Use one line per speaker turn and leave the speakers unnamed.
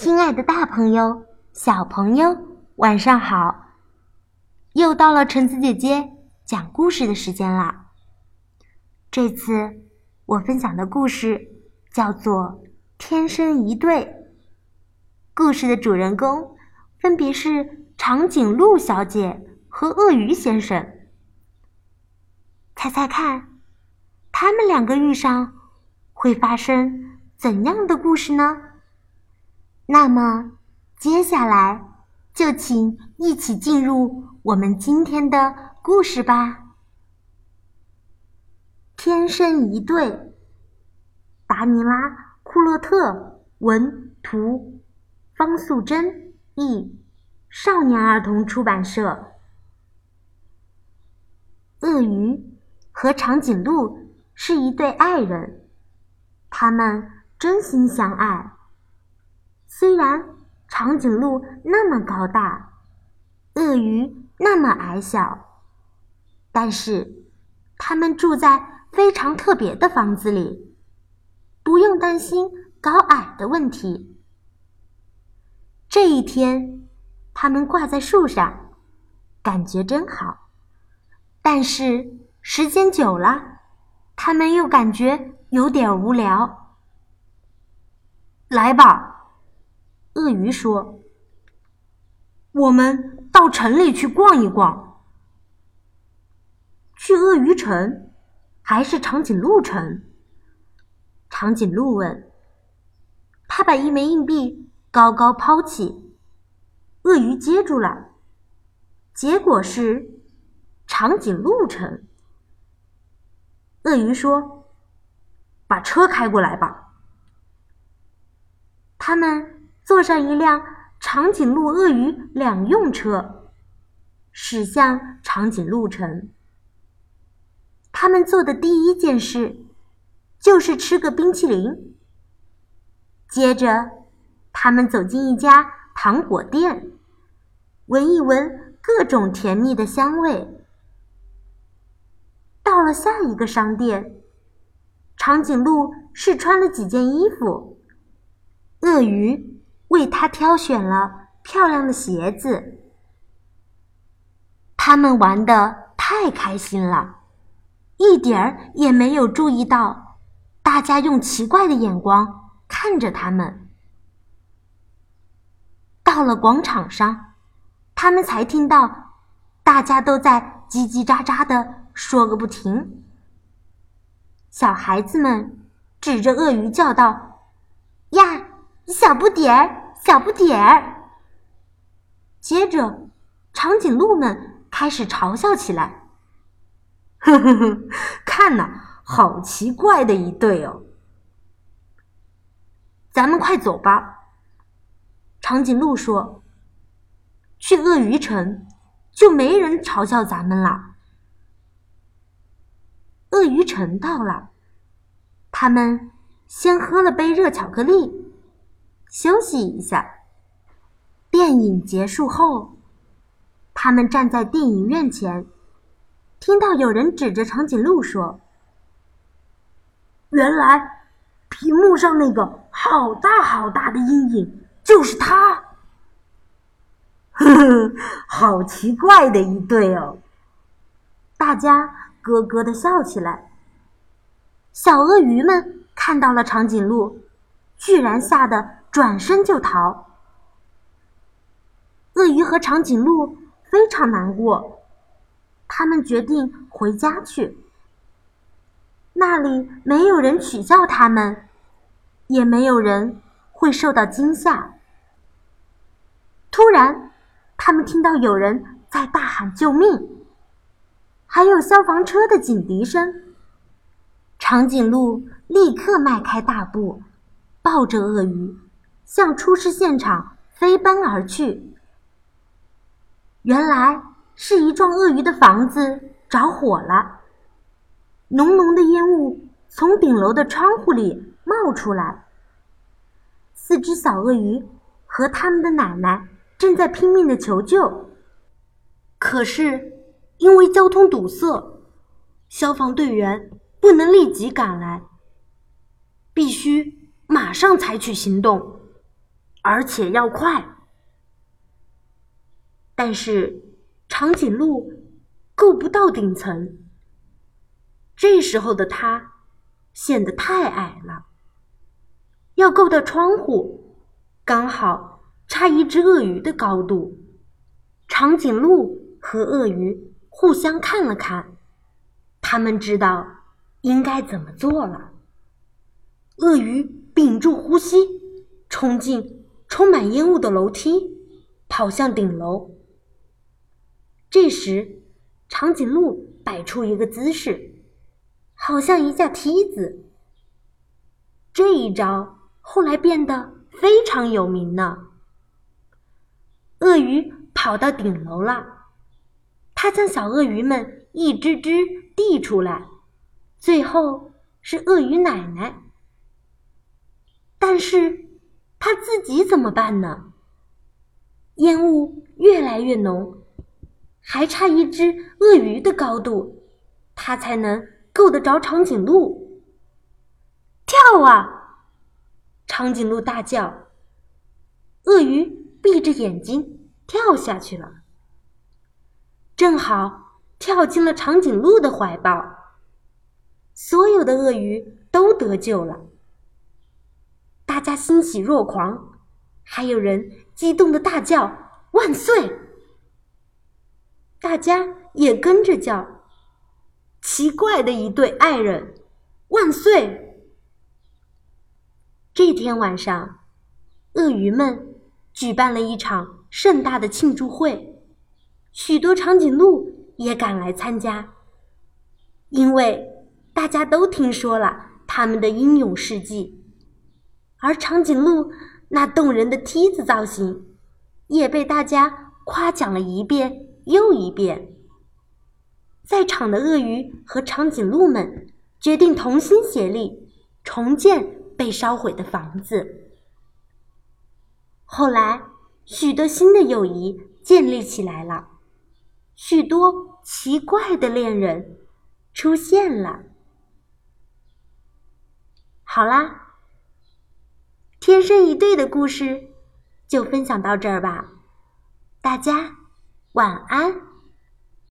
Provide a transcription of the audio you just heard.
亲爱的，大朋友、小朋友，晚上好！又到了橙子姐姐讲故事的时间啦。这次我分享的故事叫做《天生一对》。故事的主人公分别是长颈鹿小姐和鳄鱼先生。猜猜看，他们两个遇上会发生怎样的故事呢？那么，接下来就请一起进入我们今天的故事吧。天生一对，达尼拉·库洛特文图，方素珍译，少年儿童出版社。鳄鱼和长颈鹿是一对爱人，他们真心相爱。虽然长颈鹿那么高大，鳄鱼那么矮小，但是他们住在非常特别的房子里，不用担心高矮的问题。这一天，他们挂在树上，感觉真好。但是时间久了，他们又感觉有点无聊。
来吧。鳄鱼说：“我们到城里去逛一逛。
去鳄鱼城，还是长颈鹿城？”长颈鹿问。他把一枚硬币高高抛起，鳄鱼接住了，结果是长颈鹿城。鳄鱼说：“
把车开过来吧。”
他们。坐上一辆长颈鹿、鳄鱼两用车，驶向长颈鹿城。他们做的第一件事就是吃个冰淇淋。接着，他们走进一家糖果店，闻一闻各种甜蜜的香味。到了下一个商店，长颈鹿试穿了几件衣服，鳄鱼。为他挑选了漂亮的鞋子，他们玩的太开心了，一点儿也没有注意到大家用奇怪的眼光看着他们。到了广场上，他们才听到大家都在叽叽喳喳的说个不停。小孩子们指着鳄鱼叫道：“呀，小不点儿！”小不点儿。接着，长颈鹿们开始嘲笑起来：“
呵呵呵，看呐，好奇怪的一对哦！”
咱们快走吧，长颈鹿说：“去鳄鱼城，就没人嘲笑咱们了。”鳄鱼城到了，他们先喝了杯热巧克力。休息一下。电影结束后，他们站在电影院前，听到有人指着长颈鹿说：“
原来，屏幕上那个好大好大的阴影就是他。”呵呵，好奇怪的一对哦！
大家咯咯的笑起来。小鳄鱼们看到了长颈鹿，居然吓得。转身就逃。鳄鱼和长颈鹿非常难过，他们决定回家去。那里没有人取笑他们，也没有人会受到惊吓。突然，他们听到有人在大喊救命，还有消防车的警笛声。长颈鹿立刻迈开大步，抱着鳄鱼。向出事现场飞奔而去。原来是一幢鳄鱼的房子着火了，浓浓的烟雾从顶楼的窗户里冒出来。四只小鳄鱼和他们的奶奶正在拼命的求救，可是因为交通堵塞，消防队员不能立即赶来，必须马上采取行动。
而且要快。
但是长颈鹿够不到顶层，这时候的它显得太矮了。要够到窗户，刚好差一只鳄鱼的高度。长颈鹿和鳄鱼互相看了看，他们知道应该怎么做了。鳄鱼屏住呼吸，冲进充满烟雾的楼梯，跑向顶楼。这时，长颈鹿摆出一个姿势，好像一架梯子。这一招。后来变得非常有名呢。鳄鱼跑到顶楼了，它将小鳄鱼们一只只递出来，最后是鳄鱼奶奶。但是它自己怎么办呢？烟雾越来越浓，还差一只鳄鱼的高度，它才能够得着长颈鹿。跳啊！长颈鹿大叫：“鳄鱼闭着眼睛跳下去了，正好跳进了长颈鹿的怀抱。所有的鳄鱼都得救了，大家欣喜若狂，还有人激动的大叫‘万岁’！大家也跟着叫。奇怪的一对爱人，万岁！”这天晚上，鳄鱼们举办了一场盛大的庆祝会，许多长颈鹿也赶来参加。因为大家都听说了他们的英勇事迹，而长颈鹿那动人的梯子造型也被大家夸奖了一遍又一遍。在场的鳄鱼和长颈鹿们决定同心协力，重建。被烧毁的房子。后来，许多新的友谊建立起来了，许多奇怪的恋人出现了。好啦，天生一对的故事就分享到这儿吧，大家晚安。